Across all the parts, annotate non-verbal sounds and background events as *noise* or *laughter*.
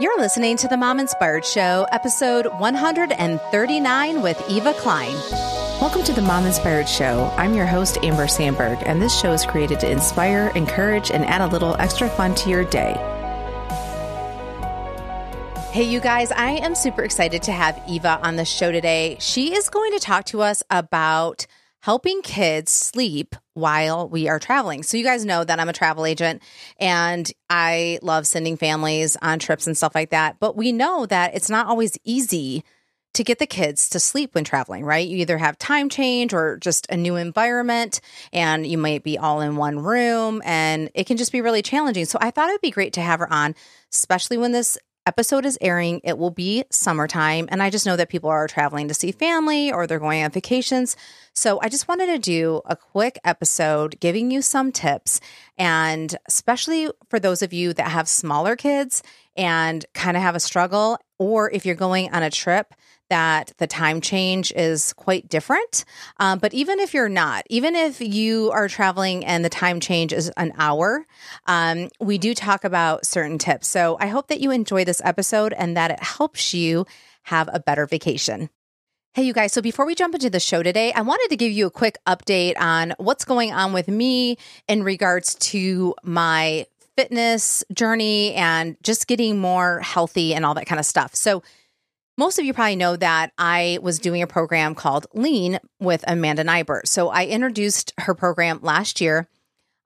You're listening to the Mom Inspired Show, episode 139 with Eva Klein. Welcome to the Mom Inspired Show. I'm your host, Amber Sandberg, and this show is created to inspire, encourage, and add a little extra fun to your day. Hey, you guys, I am super excited to have Eva on the show today. She is going to talk to us about helping kids sleep while we are traveling. So, you guys know that I'm a travel agent and I love sending families on trips and stuff like that. But we know that it's not always easy to get the kids to sleep when traveling, right? You either have time change or just a new environment, and you might be all in one room, and it can just be really challenging. So, I thought it would be great to have her on, especially when this episode is airing, it will be summertime. And I just know that people are traveling to see family or they're going on vacations. So I just wanted to do a quick episode giving you some tips. And especially for those of you that have smaller kids and kind of have a struggle, or if you're going on a trip that the time change is quite different. Um, but even if you're not, even if you are traveling and the time change is an hour, um, we do talk about certain tips. So I hope that you enjoy this episode and that it helps you have a better vacation. Hey, you guys. So before we jump into the show today, I wanted to give you a quick update on what's going on with me in regards to my fitness journey and just getting more healthy and all that kind of stuff. So, most of you probably know that I was doing a program called Lean with Amanda Nighbert. So I introduced her program last year.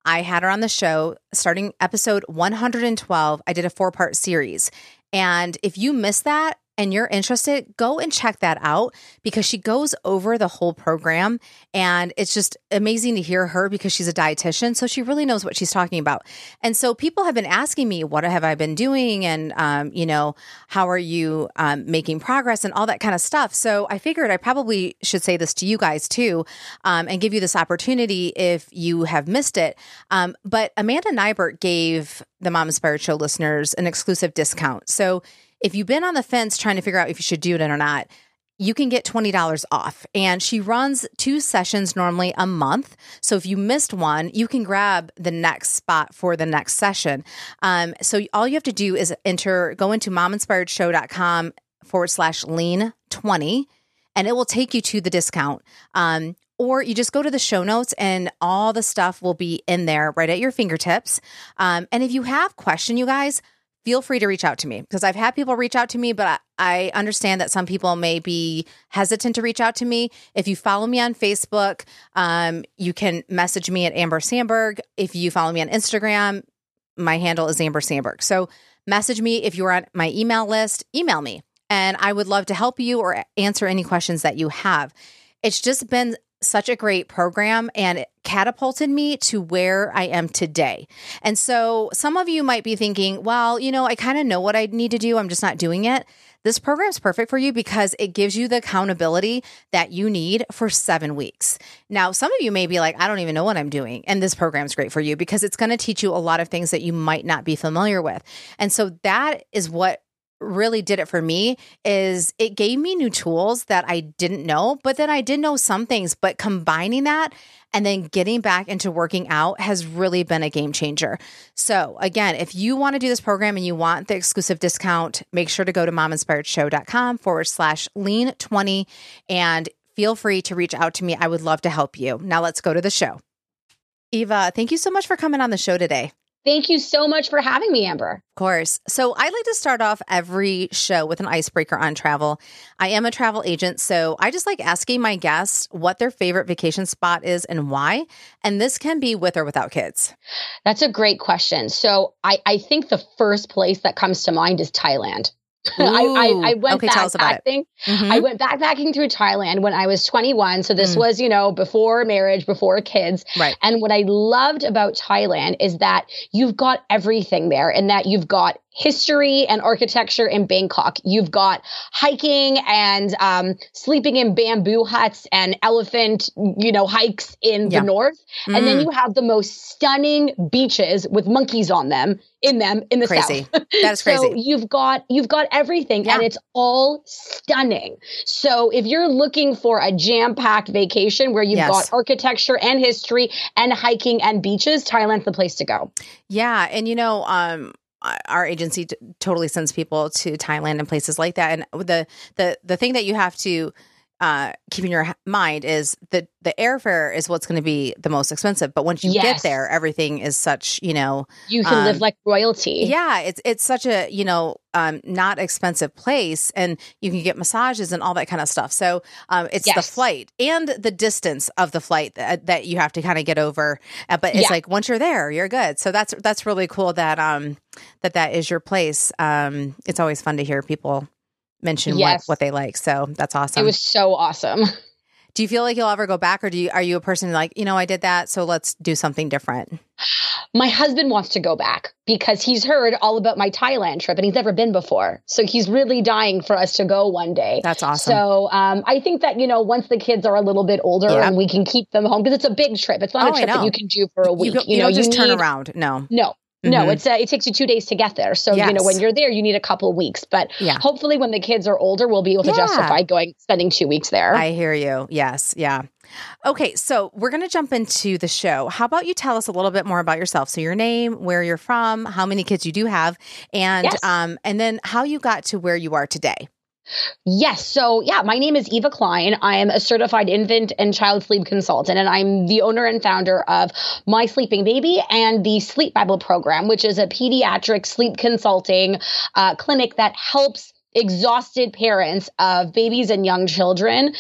I had her on the show starting episode 112. I did a four part series. And if you missed that, and you're interested, go and check that out because she goes over the whole program and it's just amazing to hear her because she's a dietitian. So she really knows what she's talking about. And so people have been asking me, what have I been doing? And, um, you know, how are you um, making progress and all that kind of stuff. So I figured I probably should say this to you guys too um, and give you this opportunity if you have missed it. Um, but Amanda Nighbert gave the Mom Inspired Show listeners an exclusive discount. So if you've been on the fence trying to figure out if you should do it or not, you can get $20 off. And she runs two sessions normally a month. So if you missed one, you can grab the next spot for the next session. Um, so all you have to do is enter, go into mominspiredshow.com forward slash lean 20, and it will take you to the discount. Um, or you just go to the show notes and all the stuff will be in there right at your fingertips. Um, and if you have question, you guys, feel free to reach out to me because I've had people reach out to me, but I understand that some people may be hesitant to reach out to me. If you follow me on Facebook, um, you can message me at Amber Sandberg. If you follow me on Instagram, my handle is Amber Sandberg. So message me if you're on my email list, email me, and I would love to help you or answer any questions that you have. It's just been such a great program and it catapulted me to where I am today. And so some of you might be thinking, well, you know, I kind of know what I need to do. I'm just not doing it. This program is perfect for you because it gives you the accountability that you need for seven weeks. Now, some of you may be like, I don't even know what I'm doing. And this program is great for you because it's going to teach you a lot of things that you might not be familiar with. And so that is what really did it for me is it gave me new tools that I didn't know, but then I did know some things, but combining that and then getting back into working out has really been a game changer. So, again, if you want to do this program and you want the exclusive discount, make sure to go to mominspiredshow.com forward slash lean 20 and feel free to reach out to me. I would love to help you. Now, let's go to the show. Eva, thank you so much for coming on the show today. Thank you so much for having me, Amber. Of course. So, I like to start off every show with an icebreaker on travel. I am a travel agent, so I just like asking my guests what their favorite vacation spot is and why. And this can be with or without kids. That's a great question. So, I, I think the first place that comes to mind is Thailand. I, I, I, went okay, backpacking. Mm-hmm. I went backpacking through Thailand when I was 21. So this mm. was, you know, before marriage, before kids. Right. And what I loved about Thailand is that you've got everything there and that you've got history and architecture in Bangkok. You've got hiking and um, sleeping in bamboo huts and elephant, you know, hikes in yeah. the north. Mm. And then mm. you have the most stunning beaches with monkeys on them in them in the crazy. south. *laughs* That's crazy. so you've got you've got everything yeah. and it's all stunning. So if you're looking for a jam-packed vacation where you've yes. got architecture and history and hiking and beaches, Thailand's the place to go. Yeah, and you know, um our agency t- totally sends people to Thailand and places like that. And the the the thing that you have to uh, keep in your mind is that the airfare is what's going to be the most expensive. But once you yes. get there, everything is such you know you can um, live like royalty. Yeah, it's it's such a you know um, not expensive place, and you can get massages and all that kind of stuff. So um, it's yes. the flight and the distance of the flight that, that you have to kind of get over. Uh, but it's yeah. like once you're there, you're good. So that's that's really cool that um that that is your place. Um, it's always fun to hear people mention yes. what, what they like. So that's awesome. It was so awesome. *laughs* Do you feel like you'll ever go back or do you are you a person like, you know, I did that, so let's do something different? My husband wants to go back because he's heard all about my Thailand trip and he's never been before. So he's really dying for us to go one day. That's awesome. So um, I think that, you know, once the kids are a little bit older yeah. and we can keep them home, because it's a big trip. It's not oh, a trip that you can do for a week. You, go, you, you know, just you turn around. No. No. No, mm-hmm. it's uh, it takes you two days to get there. So yes. you know when you're there, you need a couple weeks. But yeah. hopefully, when the kids are older, we'll be able to yeah. justify going spending two weeks there. I hear you. Yes, yeah. Okay, so we're going to jump into the show. How about you tell us a little bit more about yourself? So your name, where you're from, how many kids you do have, and yes. um, and then how you got to where you are today. Yes. So, yeah, my name is Eva Klein. I am a certified infant and child sleep consultant, and I'm the owner and founder of My Sleeping Baby and the Sleep Bible program, which is a pediatric sleep consulting uh, clinic that helps exhausted parents of babies and young children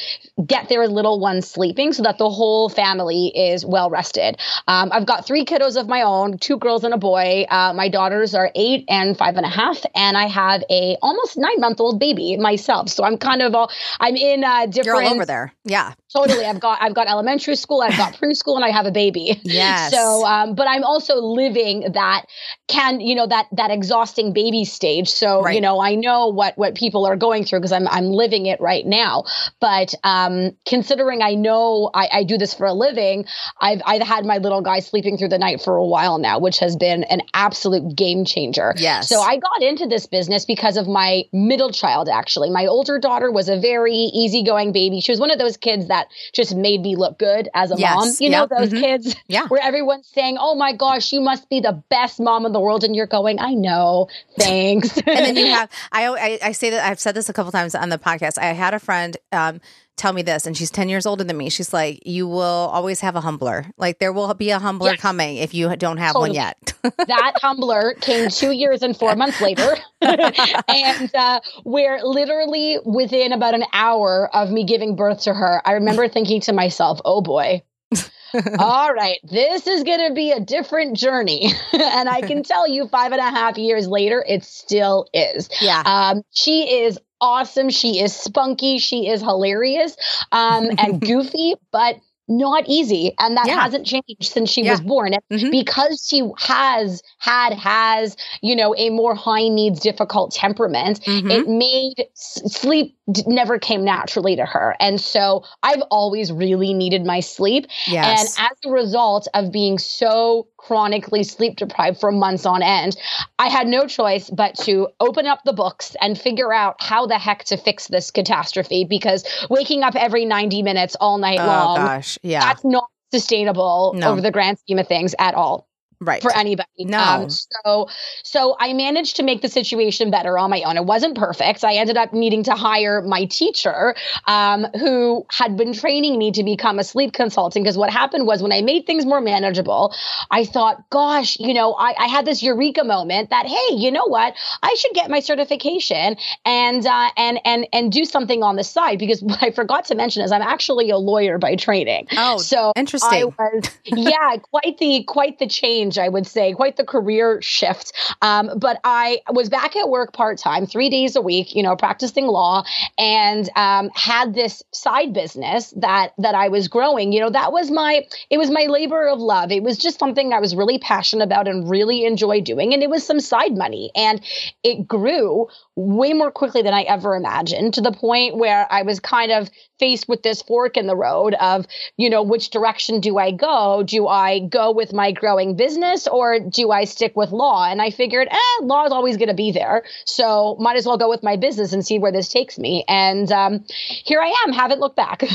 get their little ones sleeping so that the whole family is well rested. Um, I've got three kiddos of my own, two girls and a boy. Uh, my daughters are eight and five and a half, and I have a almost nine month old baby myself. So I'm kind of all I'm in uh, different. You're all over there, yeah. Totally, I've got I've got elementary school, I've got preschool, and I have a baby. Yes. So, um, but I'm also living that can you know that that exhausting baby stage. So right. you know I know what what people are going through because I'm I'm living it right now. But um, considering I know I, I do this for a living, I've I've had my little guy sleeping through the night for a while now, which has been an absolute game changer. Yes. So I got into this business because of my middle child. Actually, my older daughter was a very easygoing baby. She was one of those kids that just made me look good as a yes. mom. You yep. know those mm-hmm. kids, yeah, where everyone's saying, "Oh my gosh, you must be the best mom in the world," and you're going, "I know, thanks." *laughs* and then you *laughs* have I, I, I say that I've said this a couple times on the podcast. I had a friend um, tell me this, and she's ten years older than me. She's like, "You will always have a humbler. Like there will be a humbler yes. coming if you don't have totally. one yet." *laughs* that humbler came two years and four months later, *laughs* and uh, where literally within about an hour of me giving birth to her, I remember thinking to myself, "Oh boy." *laughs* all right, this is going to be a different journey. and I can tell you, five and a half years later, it still is. Yeah. Um, she is awesome. She is spunky. She is hilarious um, and *laughs* goofy, but not easy and that yeah. hasn't changed since she yeah. was born mm-hmm. because she has had has you know a more high needs difficult temperament mm-hmm. it made sleep never came naturally to her and so i've always really needed my sleep yes. and as a result of being so chronically sleep deprived for months on end i had no choice but to open up the books and figure out how the heck to fix this catastrophe because waking up every 90 minutes all night oh, long gosh yeah. That's not sustainable no. over the grand scheme of things at all right. for anybody. No. um, so so i managed to make the situation better on my own. It wasn't perfect. I ended up needing to hire my teacher um, who had been training me to become a sleep consultant because what happened was when i made things more manageable i thought gosh you know I, I, had this eureka moment that hey you know what? I should get my certification and uh, and and and do something on the side. Because *laughs* what i forgot to mention is i'm actually a lawyer by training. Oh so interesting. I was, *laughs* yeah quite the quite the change change, I would say, quite the career shift. Um, but I was back at work part time, three days a week, you know, practicing law, and um, had this side business that that I was growing. You know, that was my it was my labor of love. It was just something I was really passionate about and really enjoy doing, and it was some side money, and it grew way more quickly than I ever imagined to the point where I was kind of faced with this fork in the road of, you know, which direction do I go? Do I go with my growing business or do I stick with law? And I figured, eh, law is always going to be there. So might as well go with my business and see where this takes me. And um, here I am, haven't looked back. *laughs*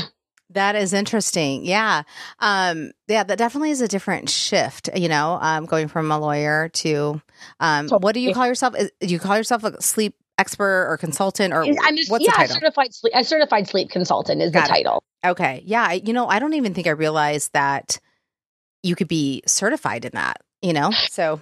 That is interesting. Yeah. Um, yeah, that definitely is a different shift, you know, um, going from a lawyer to um, totally. what do you call yourself? Is, do you call yourself a sleep expert or consultant or I'm just, what's yeah, the title? certified sleep a certified sleep consultant is Got the title. It. Okay. Yeah, I, you know, I don't even think I realized that you could be certified in that, you know? So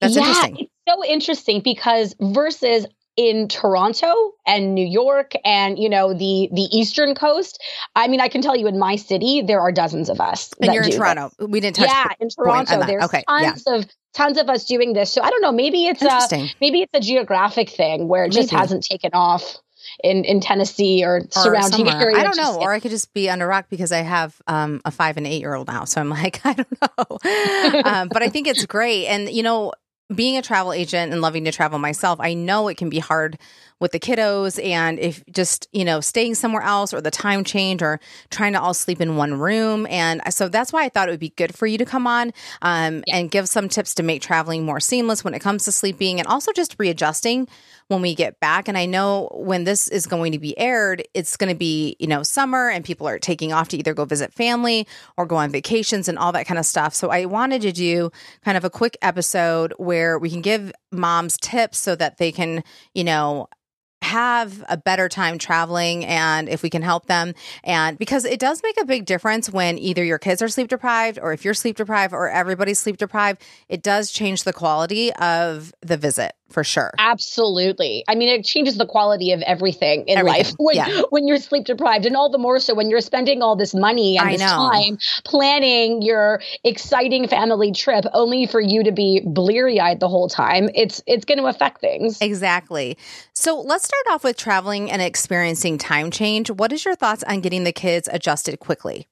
that's yeah, interesting. It's so interesting because versus in Toronto and New York and you know the the eastern coast. I mean, I can tell you in my city there are dozens of us. And you're in Toronto. This. We didn't touch. Yeah, in Toronto, there's okay. tons yeah. of tons of us doing this. So I don't know. Maybe it's a maybe it's a geographic thing where it maybe. just hasn't taken off in in Tennessee or, or surrounding areas. I don't know, or I could just be under a rock because I have um, a five and eight year old now. So I'm like, *laughs* I don't know, *laughs* um, but I think it's great. And you know, being a travel agent and loving to travel myself, I know it can be hard with the kiddos and if just, you know, staying somewhere else or the time change or trying to all sleep in one room. And so that's why I thought it would be good for you to come on um, yeah. and give some tips to make traveling more seamless when it comes to sleeping and also just readjusting when we get back. And I know when this is going to be aired, it's going to be, you know, summer and people are taking off to either go visit family or go on vacations and all that kind of stuff. So I wanted to do kind of a quick episode where we can give moms tips so that they can, you know, have a better time traveling and if we can help them. And because it does make a big difference when either your kids are sleep deprived or if you're sleep deprived or everybody's sleep deprived, it does change the quality of the visit for sure. Absolutely. I mean, it changes the quality of everything in everything. life *laughs* when, yeah. when you're sleep deprived, and all the more so when you're spending all this money and I this know. time planning your exciting family trip, only for you to be bleary eyed the whole time. It's it's going to affect things. Exactly. So let's start off with traveling and experiencing time change. What is your thoughts on getting the kids adjusted quickly?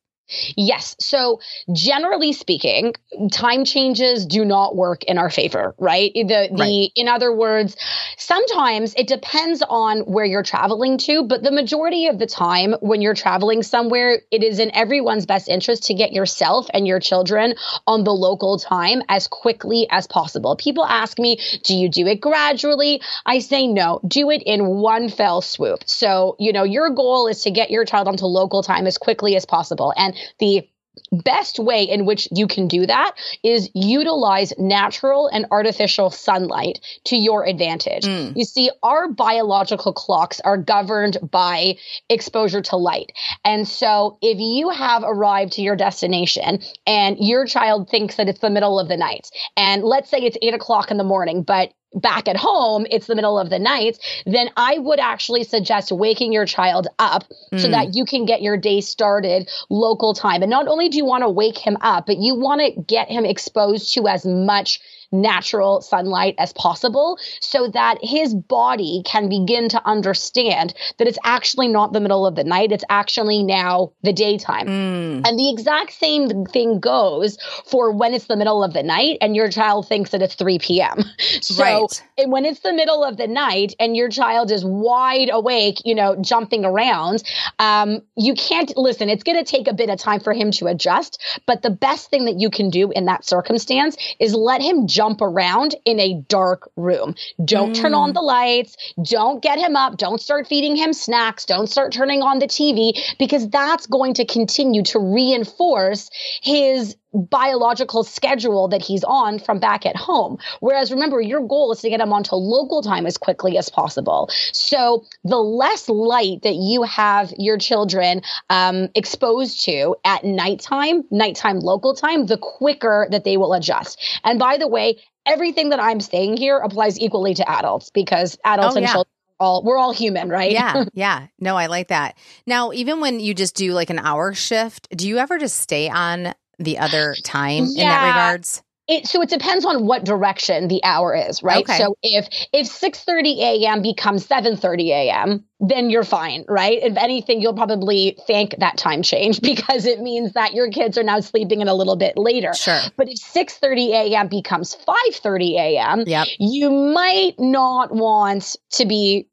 Yes. So generally speaking, time changes do not work in our favor, right? The the right. in other words, sometimes it depends on where you're traveling to, but the majority of the time when you're traveling somewhere, it is in everyone's best interest to get yourself and your children on the local time as quickly as possible. People ask me, "Do you do it gradually?" I say, "No, do it in one fell swoop." So, you know, your goal is to get your child onto local time as quickly as possible. And the best way in which you can do that is utilize natural and artificial sunlight to your advantage. Mm. You see, our biological clocks are governed by exposure to light. And so if you have arrived to your destination and your child thinks that it's the middle of the night, and let's say it's eight o'clock in the morning, but back at home, it's the middle of the night, then I would actually suggest waking your child up mm. so that you can get your day started local time. And not only do you want to wake him up, but you want to get him exposed to as much natural sunlight as possible so that his body can begin to understand that it's actually not the middle of the night. It's actually now the daytime. Mm. And the exact same thing goes for when it's the middle of the night and your child thinks that it's 3 p.m. *laughs* So right. When it's the middle of the night and your child is wide awake, you know, jumping around, um, you can't listen. It's going to take a bit of time for him to adjust. But the best thing that you can do in that circumstance is let him jump jump around in a dark room. Don't mm. turn on mm. the lights. Don't get him up. Don't start feeding him snacks. Don't start turning on the TV because that's going to continue to reinforce his biological schedule that he's on from back at home. Whereas remember, your goal is to get him onto local time as quickly as possible. So the less light that you have your children um, exposed to at nighttime, nighttime local time, the quicker that they will adjust. And by the way, everything that I'm saying here applies equally to adults because adults oh, and yeah. children all we're all human, right? Yeah, *laughs* yeah. No, I like that. Now, even when you just do like an hour shift, do you ever just stay on the other time yeah. in that regards? It, so it depends on what direction the hour is, right? Okay. So if if 6:30 a.m. becomes 7:30 a.m., then you're fine, right? If anything, you'll probably thank that time change *laughs* because it means that your kids are now sleeping in a little bit later. Sure. But if 6:30 a.m. becomes 5:30 a.m., yep. you might not want to be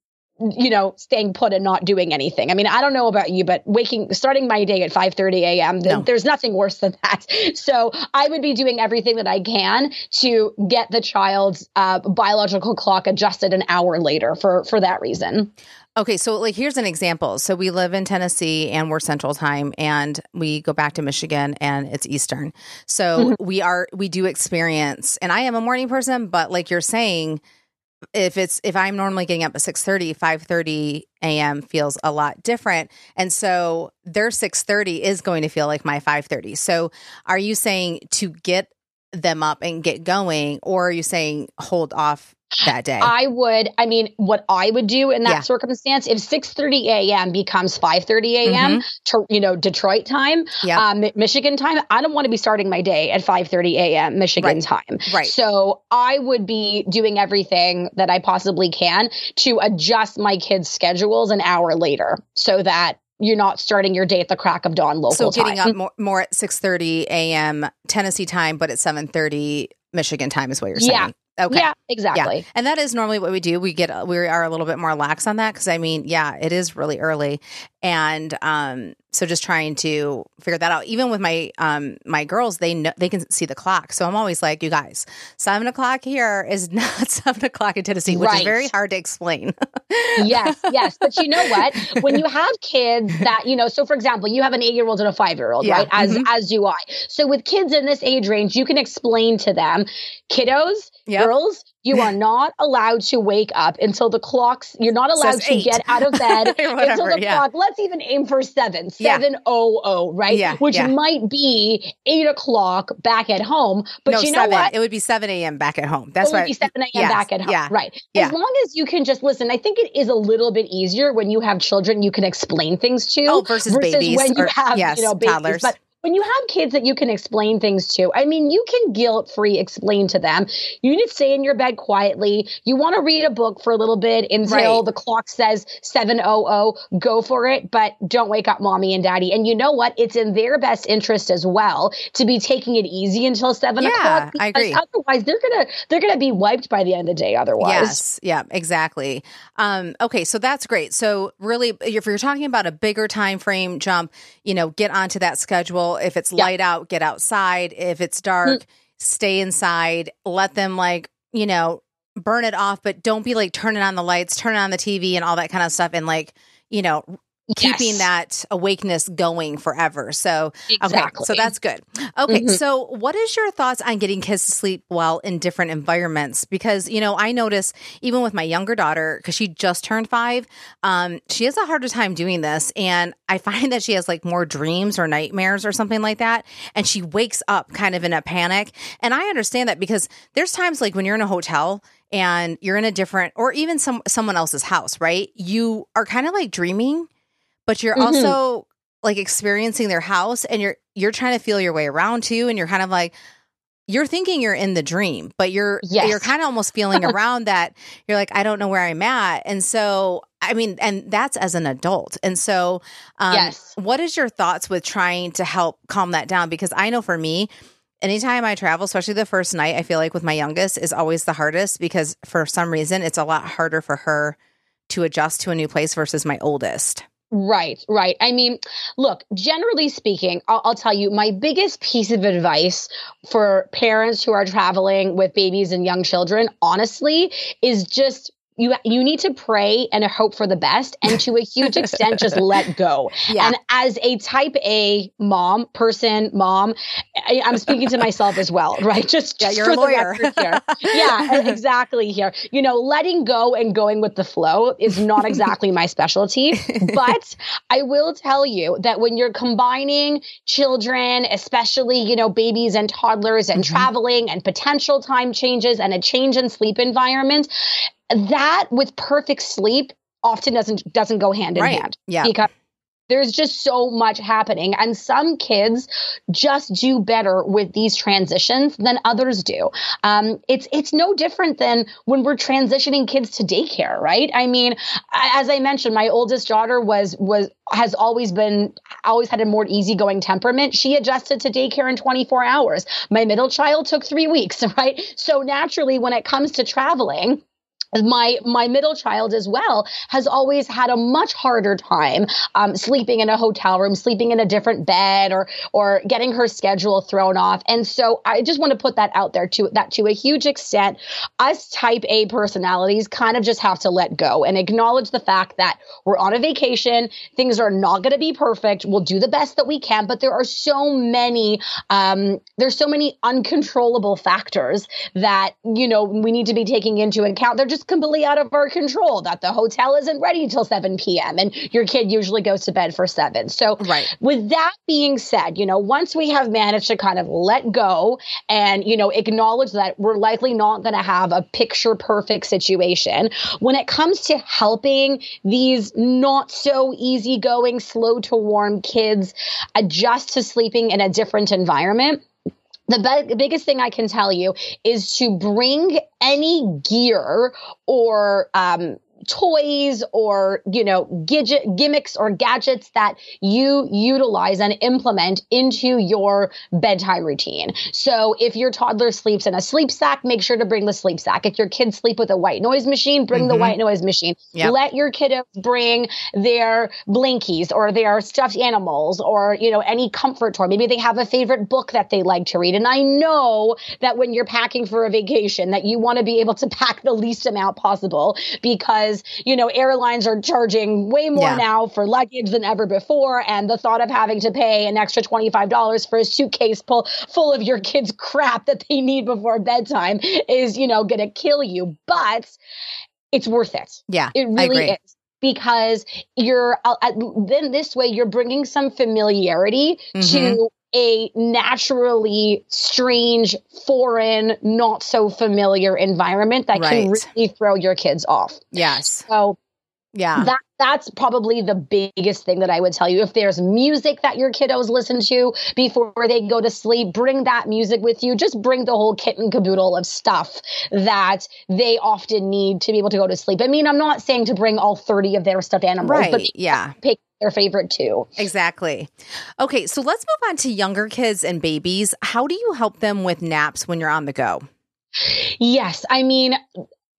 you know, staying put and not doing anything. I mean, I don't know about you, but waking, starting my day at 5 30 a.m., No. there's nothing worse than that. *laughs* So I would be doing everything that I can to get the child's uh, biological clock adjusted an hour later for, for that reason. Okay, so like here's an example. So we live in Tennessee and we're Central Time, and we go back to Michigan and it's Eastern. So we are we do experience, and I am a morning person, but like you're saying, if it's if I'm normally getting up at 6:30, 5:30 a.m. feels a lot different, and so their 6:30 is going to feel like my 5:30. So are you saying to get them up and get going, or are you saying hold off that day? I would, I mean, what I would do in that Yeah. circumstance, if 6:30 a.m. becomes 5:30 a.m. to you know Detroit time, Mm-hmm. Um, Michigan time, I don't want to be starting my day at 5:30 a.m. Michigan Right. time. Right. So I would be doing everything that I possibly can to adjust my kids' schedules an hour later, so that you're not starting your day at the crack of dawn local time. so getting time. up more, more at 6.30 a.m tennessee time but at 7.30 michigan time is what you're saying Yeah. Okay. Yeah, exactly. and that is normally what we do. We get we are a little bit more lax on that because i mean yeah it is really early. And um so just trying to figure that out even with my um my girls they know they can see the clock so i'm always like you guys seven o'clock here is *laughs* not seven o'clock in tennessee which is very hard to explain *laughs* yes, yes. But you know what? When you have kids that, you know, so for example, you have an eight year old and a five year old, Yeah, right? As mhm. as do I. So with kids in this age range, you can explain to them, kiddos, Yep. girls, you are not allowed to wake up until the clocks, you're not allowed to get out of bed Or *laughs* until the yeah. clock. Let's even aim for seven, seven seven oh oh, right? Yeah, Which yeah. might be eight o'clock back at home. But no you know seven what? it would be 7 a.m back at home that's it would be 7 a.m. yes, back at home. yeah Right. Yeah. As long as you can just listen, I think it is a little bit easier when you have children you can explain things to Oh, versus babies when you or- have yes, you know babies. toddlers. But when you have kids that you can explain things to, I mean, you can guilt free explain to them. You need to stay in your bed quietly. You want to read a book for a little bit until Right. the clock says 700. Go for it, but don't wake up mommy and daddy. And you know what? It's in their best interest as well to be taking it easy until 7 Yeah, o'clock. I agree. Otherwise, they're gonna they're gonna be wiped by the end of the day. Otherwise, Yes. Yeah, exactly. Um, okay, so that's great. So really if you're talking about a bigger time frame jump, you know, get onto that schedule. If it's Yeah. light out, get outside. If it's dark, hmm. stay inside. Let them like, you know, burn it off, but don't be like turning on the lights, turning on the TV and all that kind of stuff and like, you know, keeping Yes. that awakeness going forever. So exactly. Okay, so that's good. Okay, Mhm. so what is your thoughts on getting kids to sleep well in different environments? Because you know, I notice even with my younger daughter, because she just turned five, um, she has a harder time doing this, and I find that she has like more dreams or nightmares or something like that, and she wakes up kind of in a panic. And I understand that because there's times like when you're in a hotel and you're in a different or even some someone else's house, right? You are kind of like dreaming, but you're Mhm. also like experiencing their house and you're you're trying to feel your way around too and you're kind of like you're thinking you're in the dream but you're Yes. you're kind of almost *laughs* feeling around that you're like I don't know where I'm at and so I mean and that's as an adult and so um Yes. what is your thoughts with trying to help calm that down because I know for me anytime I travel especially the first night I feel like with my youngest is always the hardest because for some reason it's a lot harder for her to adjust to a new place versus my oldest Right, right. I mean, look, generally speaking, I'll, I'll tell you my biggest piece of advice for parents who are traveling with babies and young children, honestly, is just you you need to pray and hope for the best and to a huge extent just *laughs* let go Yeah. and as a type a mom person mom I, i'm speaking to myself as well *laughs* right just, Yeah, just you're for a the lawyer. record here *laughs* yeah exactly here you know letting go and going with the flow is not exactly my specialty but i will tell you that when you're combining children especially you know babies and toddlers and Mhm. traveling and potential time changes and a change in sleep environment that with perfect sleep often doesn't doesn't go hand in Right. hand yeah. because there's just so much happening and some kids just do better with these transitions than others do. Um, it's it's no different than when we're transitioning kids to daycare right? I mean as i mentioned my oldest daughter was was has always been always had a more easygoing temperament. She adjusted to daycare in 24 hours. My middle child took three weeks *laughs* right? So naturally when it comes to traveling my my middle child as well has always had a much harder time um, sleeping in a hotel room sleeping in a different bed or or getting her schedule thrown off. And so i just want to put that out there to that to a huge extent. Us type a personalities kind of just have to let go and acknowledge the fact that we're on a vacation things are not going to be perfect we'll do the best that we can but there are so many um, there's so many uncontrollable factors that you know we need to be taking into account. They're just just completely out of our control that the hotel isn't ready until 7 p.m. and your kid usually goes to bed for 7. So, right. with that being said, you know, once we have managed to kind of let go and, you know, acknowledge that we're likely not going to have a picture perfect situation, when it comes to helping these not so easygoing, slow to warm kids adjust to sleeping in a different environment, the be- biggest thing I can tell you is to bring any gear or um, toys or you know gadget gimmicks or gadgets that you utilize and implement into your bedtime routine. So if your toddler sleeps in a sleep sack make sure to bring the sleep sack. If your kids sleep with a white noise machine bring mm-hmm. the white noise machine. Yep. let your kiddos bring their blinkies or their stuffed animals or you know any comfort toy. Maybe they have a favorite book that they like to read. And i know that when you're packing for a vacation that you want to be able to pack the least amount possible because because, you know, airlines are charging way more yeah. now for luggage than ever before. And the thought of having to pay an extra $25 for a suitcase full, full of your kids' crap that they need before bedtime is, you know, going to kill you. But it's worth it. Yeah. It really is because you're uh, then this way you're bringing some familiarity mm-hmm. to a naturally strange, foreign, not so familiar environment that right. can really throw your kids off. Yes. So yeah. That that's probably the biggest thing that I would tell you. If there's music that your kiddos listen to before they go to sleep, bring that music with you. Just bring the whole kit and caboodle of stuff that they often need to be able to go to sleep. I mean, I'm not saying to bring all 30 of their stuffed animals, right. but yeah. pick their favorite too. Exactly. Okay, so let's move on to younger kids and babies. How do you help them with naps when you're on the go? Yes, I mean,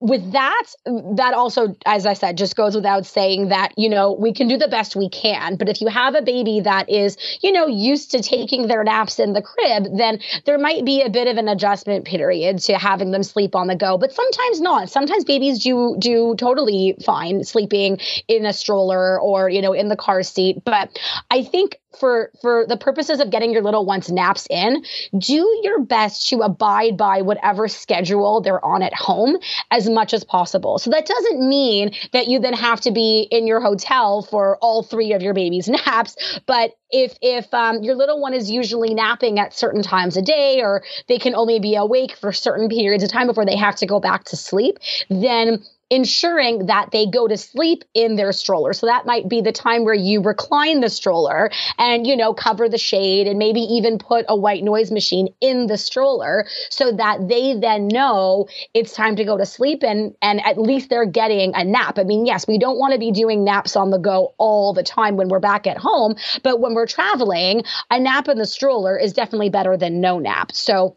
with that, that also, as I said, just goes without saying that, you know, we can do the best we can. But if you have a baby that is, you know, used to taking their naps in the crib, then there might be a bit of an adjustment period to having them sleep on the go. But sometimes not. Sometimes babies do do totally fine sleeping in a stroller or, you know, in the car seat. But I think for for the purposes of getting your little ones naps in do your best to abide by whatever schedule they're on at home as much as possible. So that doesn't mean that you then have to be in your hotel for all three of your baby's *laughs* naps but if if um, your little one is usually napping at certain times a day or they can only be awake for certain periods of time before they have to go back to sleep then ensuring that they go to sleep in their stroller. So that might be the time where you recline the stroller and, you know, cover the shade and maybe even put a white noise machine in the stroller so that they then know it's time to go to sleep and, and at least they're getting a nap. I mean, yes, we don't want to be doing naps on the go all the time when we're back at home, but when we're traveling, a nap in the stroller is definitely better than no nap. So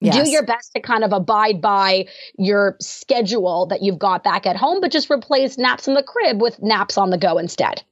Yes. Do your best to kind of abide by your schedule that you've got back at home, but just replace naps in the crib with naps on the go instead.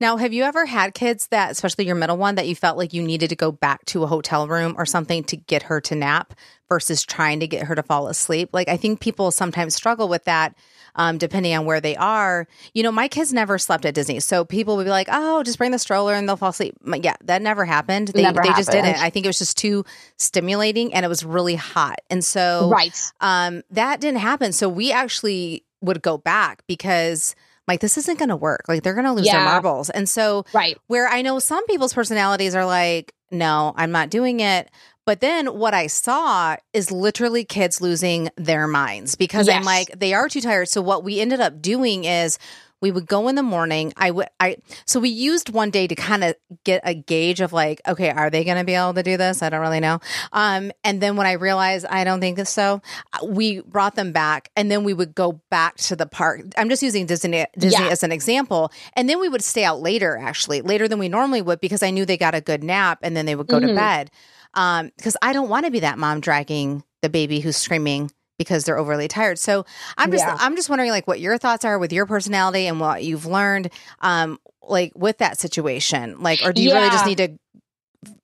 Now, have you ever had kids that, especially your middle one, that you felt like you needed to go back to a hotel room or something to get her to nap versus trying to get her to fall asleep? Like, I think people sometimes struggle with that um, depending on where they are. You know, my kids never slept at Disney. So people would be like, oh, just bring the stroller and they'll fall asleep. Yeah, that never happened. They, never they happened. just didn't. I think it was just too stimulating and it was really hot. And so right. um, that didn't happen. So we actually would go back because like this isn't going to work. Like they're going to lose yeah. their marbles. And so right. where I know some people's personalities are like, no, I'm not doing it. But then what I saw is literally kids losing their minds because yes. I'm like, they are too tired. So what we ended up doing is we would go in the morning. I would, I, so we used one day to kind of get a gauge of like, okay, are they going to be able to do this? I don't really know. Um, and then when I realized I don't think so, uh, we brought them back and then we would go back to the park. I'm just using Disney, Disney yeah. as an example. And then we would stay out later, actually, later than we normally would because I knew they got a good nap and then they would go mm-hmm. to bed. Um, because I don't want to be that mom dragging the baby who's screaming because they're overly tired. So I'm just Yeah. I'm just wondering like what your thoughts are with your personality and what you've learned um like with that situation. Like or do you really just need to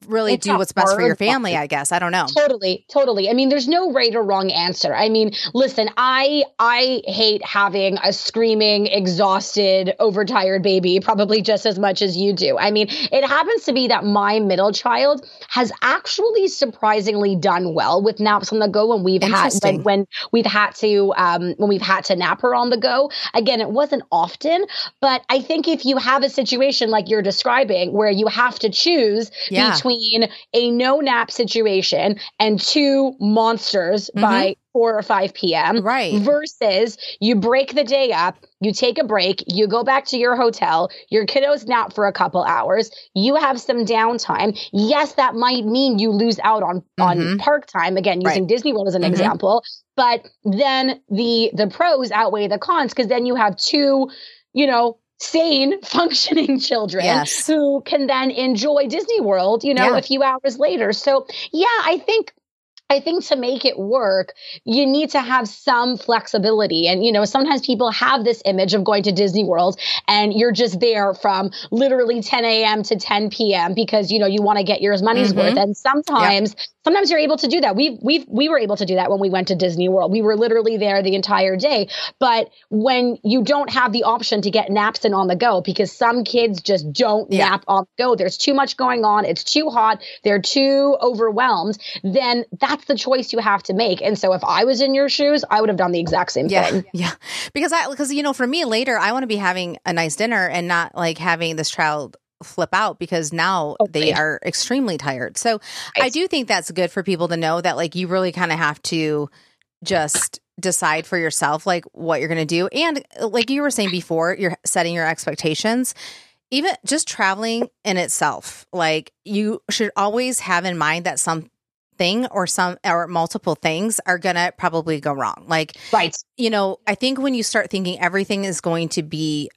really It's do what's best for your family. I guess. I don't know. Totally, totally. I mean, there's no right or wrong answer. I mean, listen, I I hate having a screaming, exhausted, overtired baby probably just as much as you do. I mean, it happens to be that my middle child has actually surprisingly done well with naps on the go when we've had when, when we've had to um when we've had to nap her on the go. Again, it wasn't often, but I think if you have a situation like you're describing where you have to choose Yeah. Between a no nap situation and two monsters by 4 or 5 p.m. Mm-hmm. Right. versus you break the day up, you take a break, you go back to your hotel, your kiddos nap for a couple hours, you have some downtime. Yes, that might mean you lose out on on Mhm. park time again using Disney World as an Mhm. example, but then the the pros outweigh the cons because then you have two, you know, sane *laughs* functioning children Yes. who can then enjoy Disney World, you know, Yeah. a few hours later. So, yeah, I think I think to make it work, you need to have some flexibility. And, you know, sometimes people have this image of going to Disney World and you're just there from literally 10 a.m. to 10 p.m. because, you know, you want to get your money's Mhm. worth. And sometimes, sometimes you're able to do that. We've, we've, we were able to do that when we went to Disney World. We were literally there the entire day. But when you don't have the option to get naps in on the go, because some kids just don't Yeah. nap on the go, there's too much going on, it's too hot, they're too overwhelmed, then that's the choice you have to make. And so if I was in your shoes, I would have done the exact same Yeah, thing. yeah. Because I because you know, for me later, I want to be having a nice dinner and not like having this child flip out because now Oh, they are extremely tired. So I do think that's good for people to know that like you really kind of have to just decide for yourself like what you're going to do and uh, like you were saying before you're setting your expectations even just traveling in itself like you should always have in mind that something or some or multiple things are going to probably go wrong like Right. you know, I think when you start thinking everything is going to be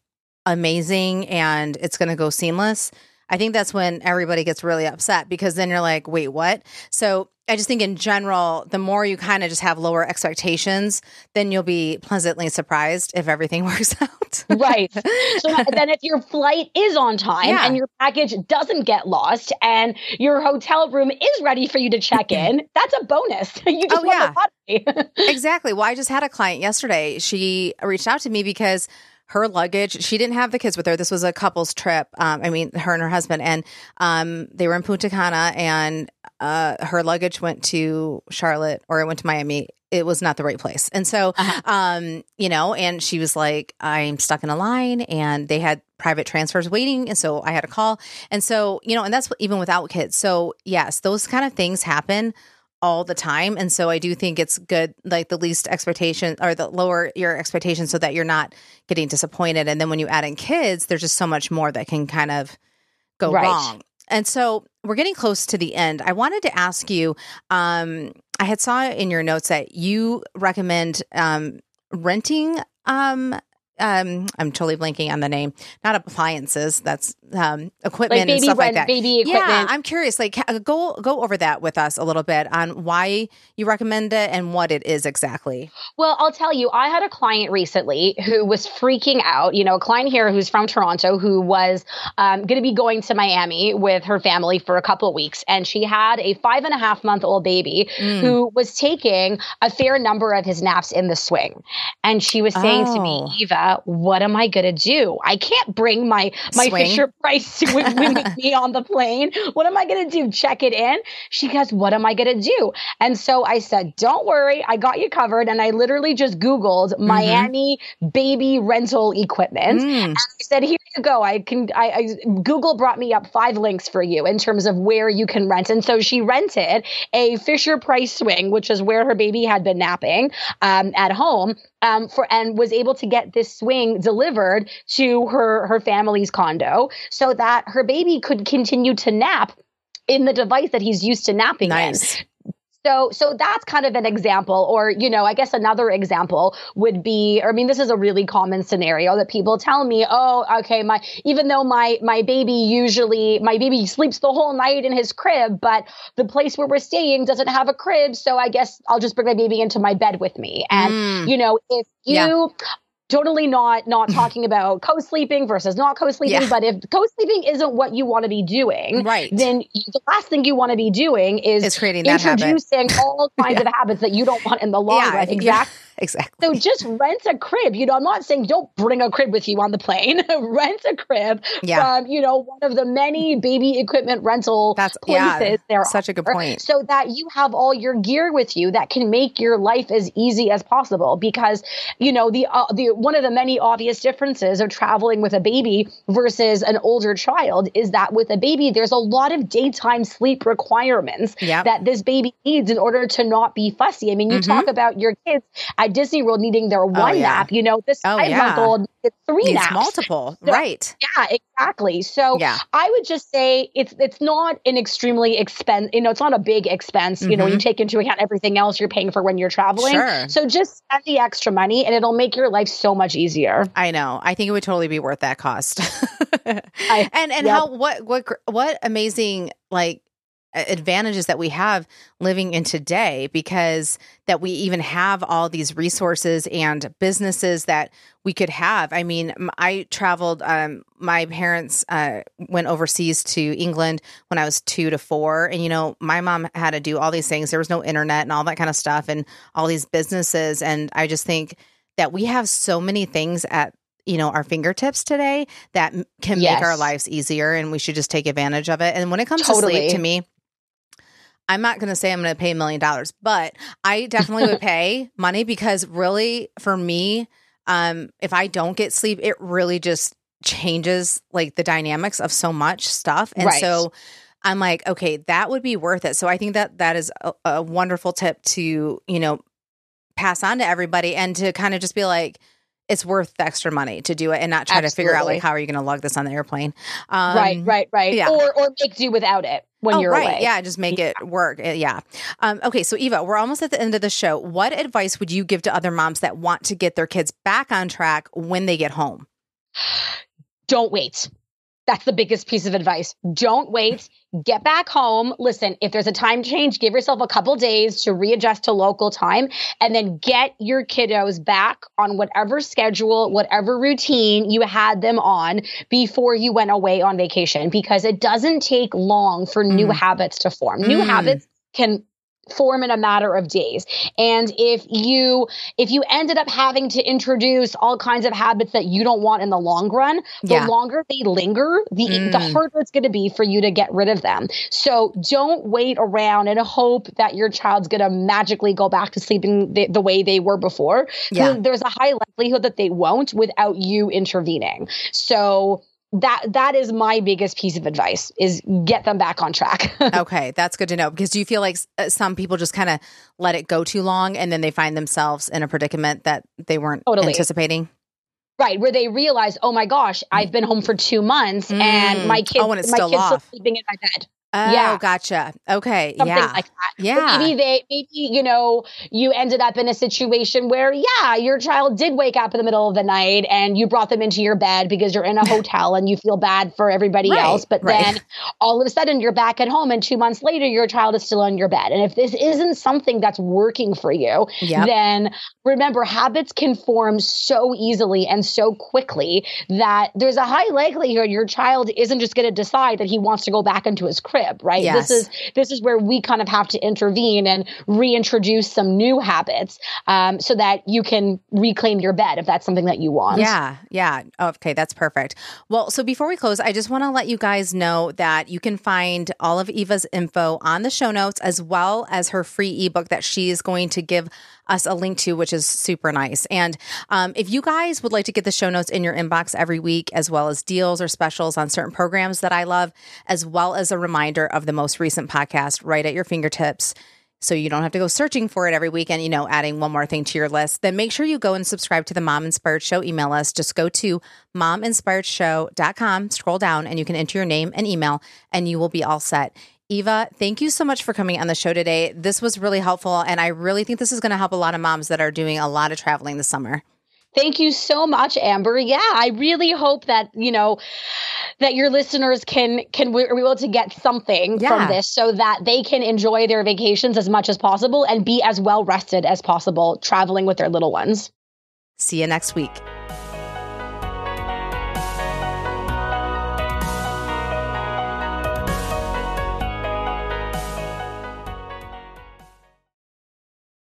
amazing and it's going to go seamless, I think that's when everybody gets really upset because then you're like, wait, what? So I just think in general, the more you kind of just have lower expectations, then you'll be pleasantly surprised if everything *laughs* works out. Right. *laughs* So then if your flight is on time Yeah. and your package doesn't get lost and your hotel room is ready for you to check in, *laughs* that's a bonus. you just Oh, the exactly. Well, I just had a client yesterday. She reached out to me because her luggage, she didn't have the kids with her. This was a couple's trip. Um, I mean, her and her husband, and um, they were in Punta Cana, and uh, her luggage went to Charlotte or it went to Miami. It was not the right place. And so, Uh-huh. um, you know, and she was like, I'm stuck in a line, and they had private transfers waiting. And so I had a call. And so, you know, and that's even without kids. So, yes, those kind of things happen all the time. And so I do think it's good, like the least expectation or the lower your expectations so that you're not getting disappointed. And then when you add in kids, there's just so much more that can kind of go Right. wrong. And so we're getting close to the end. I wanted to ask you, um, I had saw in your notes that you recommend um, renting um, um, I'm totally blanking on the name. Not appliances. That's um, equipment like and stuff rent, like that. baby equipment. Yeah, I'm curious. Like, go go over that with us a little bit on why you recommend it and what it is exactly. Well, I'll tell you, I had a client recently who was freaking out. You know, a client here who's from Toronto who was um, going to be going to Miami with her family for a couple of weeks. And she had a five and a half month old baby Mm. who was taking a fair number of his naps in the swing. And she was saying to me, Oh. What am I going to do? I can't bring my, my Swing. Fisher Price *laughs* with, with *laughs* me on the plane. What am I going to do? Check it in? She goes, what am I going to do? And so I said, don't worry, I got you covered. And I literally just Googled Miami baby rental equipment. Mm. I said, here you go. I can, I, I, Google brought me up five links for you in terms of where you can rent. And so she rented a Fisher Price swing, which is where her baby had been napping um, at home. Um, for and was able to get this swing delivered to her her family's condo so that her baby could continue to nap in the device that he's used to napping in. So, so that's kind of an example, or you know, I guess another example would be, or I mean, this is a really common scenario that people tell me, oh, okay, my even though my my baby usually my baby sleeps the whole night in his crib, but the place where we're staying doesn't have a crib, so I guess I'll just bring my baby into my bed with me. And mm. you know, if you yeah totally not not *laughs* talking about co-sleeping versus not co-sleeping yeah. but if co-sleeping isn't what you want to be doing right. then the last thing you want to be doing is, is creating introducing all kinds *laughs* yeah. of habits that you don't want in the long yeah, run. exactly *laughs* exactly so just rent a crib you know i'm not saying don't bring a crib with you on the plane *laughs* rent a crib from you know one of the many baby equipment rental That's, places there such are, a good point so that you have all your gear with you that can make your life as easy as possible because you know the uh, the one of the many obvious differences of traveling with a baby versus an older child is that with a baby, there's a lot of daytime sleep requirements yep. that this baby needs in order to not be fussy. I mean, you mm-hmm. talk about your kids Disney World needing their oh, one oh, yeah. nap, you know, this oh, five yeah. month old three needs naps. multiple. *laughs* So, right. Yeah, exactly. So yeah. I would just say it's it's not an extremely expense, you know, it's not a big expense. Mm-hmm. You know, you mm-hmm. take into account everything else you're paying for when you're traveling. Sure. So just spend the extra money and it'll make your life so much easier easier. I know. I think it would totally be worth that cost. *laughs* I, and and yep. how what what what amazing like advantages that we have living in today because that we even have all these resources and businesses that we could have. I mean, I traveled, um, my parents uh, went overseas to England when I was two to four. And, you know, my mom had to do all these things. There was no internet and all that kind of stuff and all these businesses. And I just think that we have so many things at you know our fingertips today that can yes. make our lives easier and we should just take advantage of it and when it comes totally. to sleep to me I'm not going to say I'm going to pay a million dollars, but I definitely would *laughs* pay money because really for me, um, if I don't get sleep, it really just changes like the dynamics of so much stuff. And right. so I'm like, okay, that would be worth it. So I think that that is a, a wonderful tip to, you know, pass on to everybody and to kind of just be like, it's worth the extra money to do it and not try Absolutely. to figure out like how are you going to lug this on the airplane. Um, right, right, right. Yeah. Or or make do without it when oh, you're right. away. Yeah, just make it work. Uh, yeah. Um, okay, so Eva, we're almost at the end of the show. What advice would you give to other moms that want to get their kids back on track when they get home? Don't wait. That's the biggest piece of advice. Don't wait. Get back home. Listen, if there's a time change, give yourself a couple days to readjust to local time and then get your kiddos back on whatever schedule, whatever routine you had them on before you went away on vacation because it doesn't take long for mm. new habits to form. Mm. New habits can form in a matter of days and if you if you ended up having to introduce all kinds of habits that you don't want in the long run the yeah. longer they linger the mm. the harder it's going to be for you to get rid of them so don't wait around and hope that your child's going to magically go back to sleeping the, the way they were before yeah. there's a high likelihood that they won't without you intervening so that that is my biggest piece of advice is get them back on track *laughs* okay that's good to know because do you feel like uh, some people just kind of let it go too long and then they find themselves in a predicament that they weren't totally. anticipating Right, where they realize, oh my gosh, I've been home for two months mm. and my kids, oh, and my still kids off. sleeping in my bed. Oh, yeah. gotcha. Okay. Something yeah. like that. Yeah. Or maybe they, maybe, you know, you ended up in a situation where, yeah, your child did wake up in the middle of the night and you brought them into your bed because you're in a *laughs* hotel and you feel bad for everybody right, else. But right. then all of a sudden you're back at home and two months later, your child is still on your bed. And if this isn't something that's working for you, yep. then remember habits can form so easily and so quickly that there's a high likelihood your child isn't just going to decide that he wants to go back into his crib crib, right? Yes. This is this is where we kind of have to intervene and reintroduce some new habits um, so that you can reclaim your bed if that's something that you want. Yeah, yeah. Okay, that's perfect. Well, so before we close, I just want to let you guys know that you can find all of Eva's info on the show notes as well as her free ebook that she is going to give us a link to, which is super nice. And um, if you guys would like to get the show notes in your inbox every week, as well as deals or specials on certain programs that I love, as well as a reminder of the most recent podcast right at your fingertips, so you don't have to go searching for it every week and you know adding one more thing to your list then make sure you go and subscribe to the mom inspired show email us just go to mominspiredshow.com scroll down and you can enter your name and email and you will be all set Eva, thank you so much for coming on the show today. This was really helpful. And I really think this is going to help a lot of moms that are doing a lot of traveling this summer. Thank you so much, Amber. Yeah, I really hope that you know that your listeners can can be able to get something yeah. from this, so that they can enjoy their vacations as much as possible and be as well rested as possible traveling with their little ones. See you next week.